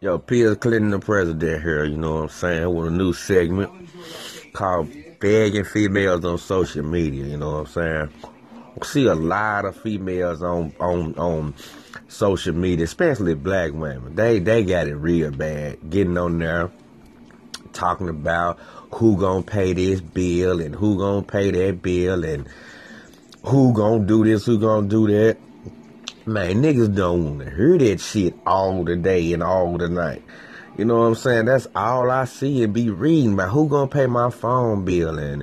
Yo, Bill Clinton, the president here, you know what I'm saying, with a new segment called Begging Females on Social Media, you know what I'm saying? I see a lot of females on, on, on social media, especially black women. They, they got it real bad, getting on there, talking about who gonna pay this bill and who gonna pay that bill and who gonna do this, who gonna do that. Man, niggas don't want to hear that shit all the day and all the night. You know what I'm saying? That's all I see and be reading about who gonna pay my phone bill and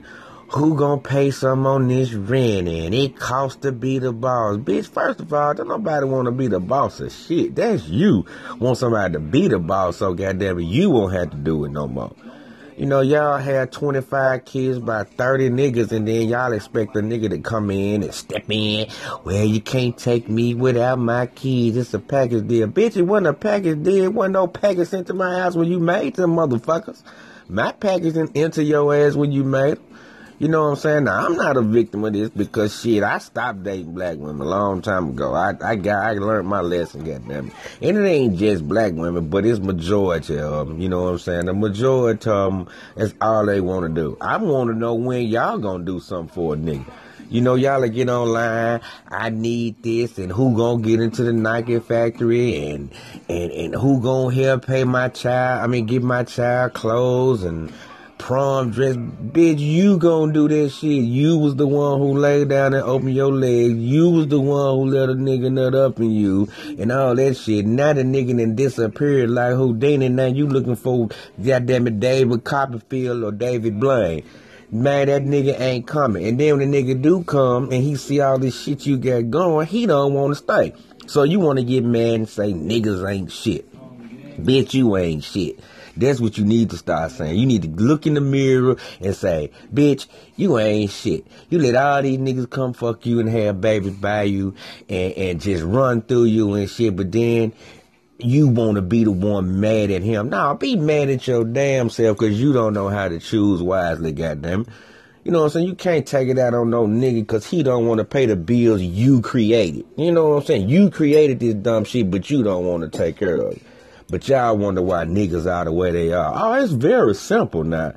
who gonna pay some on this rent and it costs to be the boss. Bitch, first of all, don't nobody wanna be the boss of shit. That's you. Want somebody to be the boss so goddamn it, you won't have to do it no more. You know, y'all had 25 kids by 30 niggas, and then y'all expect a nigga to come in and step in. Well, you can't take me without my keys. It's a package deal. Bitch, it wasn't a package deal. It wasn't no package sent to my house when you made them motherfuckers. My package didn't enter your ass when you made them. You know what I'm saying? Now I'm not a victim of this because shit, I stopped dating black women a long time ago. I I got I learned my lesson, goddamn it. And it ain't just black women, but it's majority of them. You know what I'm saying? The majority of them, that's all they want to do. I want to know when y'all gonna do something for a nigga. You know, y'all will get online. I need this, and who gonna get into the Nike factory, and and and who gonna help pay my child? I mean, get my child clothes and prom dress. Bitch, you gonna do that shit. You was the one who laid down and opened your legs. You was the one who let a nigga nut up in you and all that shit. Now the nigga then disappeared like Houdini. Now you looking for goddamn it David Copperfield or David Blaine. Man, that nigga ain't coming. And then when the nigga do come and he see all this shit you got going, he don't want to stay. So you want to get mad and say niggas ain't shit. Bitch, you ain't shit. That's what you need to start saying. You need to look in the mirror and say, bitch, you ain't shit. You let all these niggas come fuck you and have babies by you and, and just run through you and shit. But then you want to be the one mad at him. Nah, be mad at your damn self because you don't know how to choose wisely, goddamn. You know what I'm saying? You can't take it out on no nigga because he don't want to pay the bills you created. You know what I'm saying? You created this dumb shit, but you don't want to take care of it. But y'all wonder why niggas are the way they are. Oh, it's very simple now.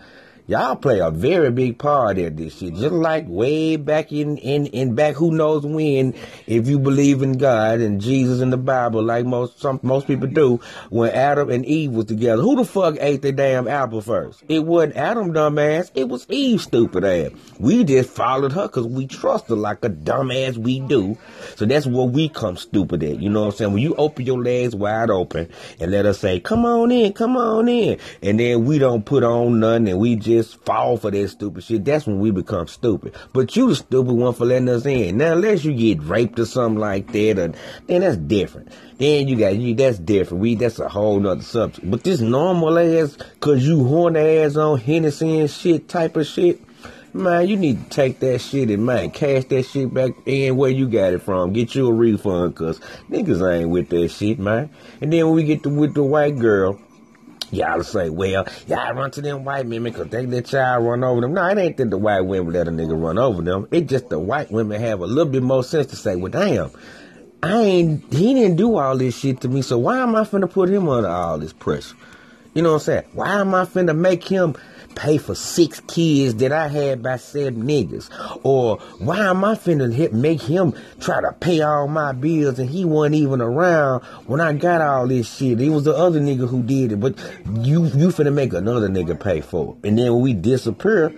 Y'all play a very big part in this shit. Just like way back in, in, in back who knows when, if you believe in God and Jesus and the Bible, like most some most people do, when Adam and Eve was together, who the fuck ate the damn apple first? It wasn't Adam dumbass, it was Eve stupid ass. We just followed her because we trust her like a dumbass we do. So that's where we come stupid at. You know what I'm saying? When you open your legs wide open and let us say, come on in, come on in. And then we don't put on nothing and we just just fall for that stupid shit, that's when we become stupid. But you the stupid one for letting us in. Now, unless you get raped or something like that, or, then that's different. Then you got you. That's different. We that's a whole nother subject. But this normal ass, cause you horn ass on Hennessy and shit type of shit. Man, you need to take that shit and man, cash that shit back in where you got it from. Get you a refund, cause niggas ain't with that shit, man. And then when we get to with the white girl, Y'all say, well, y'all run to them white women because they let y'all run over them. No, it ain't that the white women let a nigga run over them. It just the white women have a little bit more sense to say, well, damn, I ain't, he didn't do all this shit to me, so why am I finna put him under all this pressure? You know what I'm saying? Why am I finna make him pay for six kids that I had by seven niggas? Or why am I finna hit, make him try to pay all my bills and he wasn't even around when I got all this shit? It was the other nigga who did it, but you you finna make another nigga pay for it. And then when we disappear,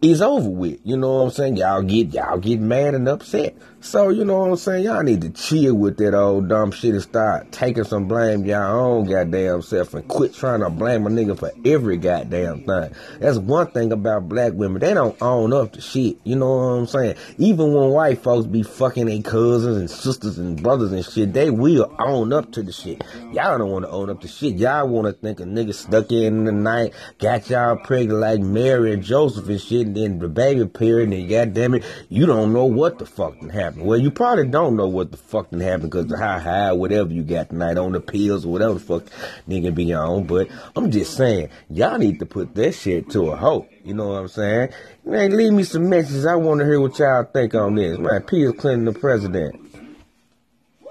it's over with. You know what I'm saying? Y'all get y'all get mad and upset. So, you know what I'm saying? Y'all need to chill with that old dumb shit and start taking some blame y'all own goddamn self and quit trying to blame a nigga for every goddamn thing. That's one thing about black women. They don't own up to shit. You know what I'm saying? Even when white folks be fucking their cousins and sisters and brothers and shit, they will own up to the shit. Y'all don't want to own up to shit. Y'all want to think a nigga stuck in the night, got y'all pregnant like Mary and Joseph and shit, and then the baby period, and goddamn it, you don't know what the fuck happened. Well, you probably don't know what the fuck happened because of how high, whatever you got tonight on the pills or whatever the fuck nigga be on. But I'm just saying, y'all need to put that shit to a halt. You know what I'm saying? Man, leave me some messages. I want to hear what y'all think on this. Man, Peter Clinton, the president.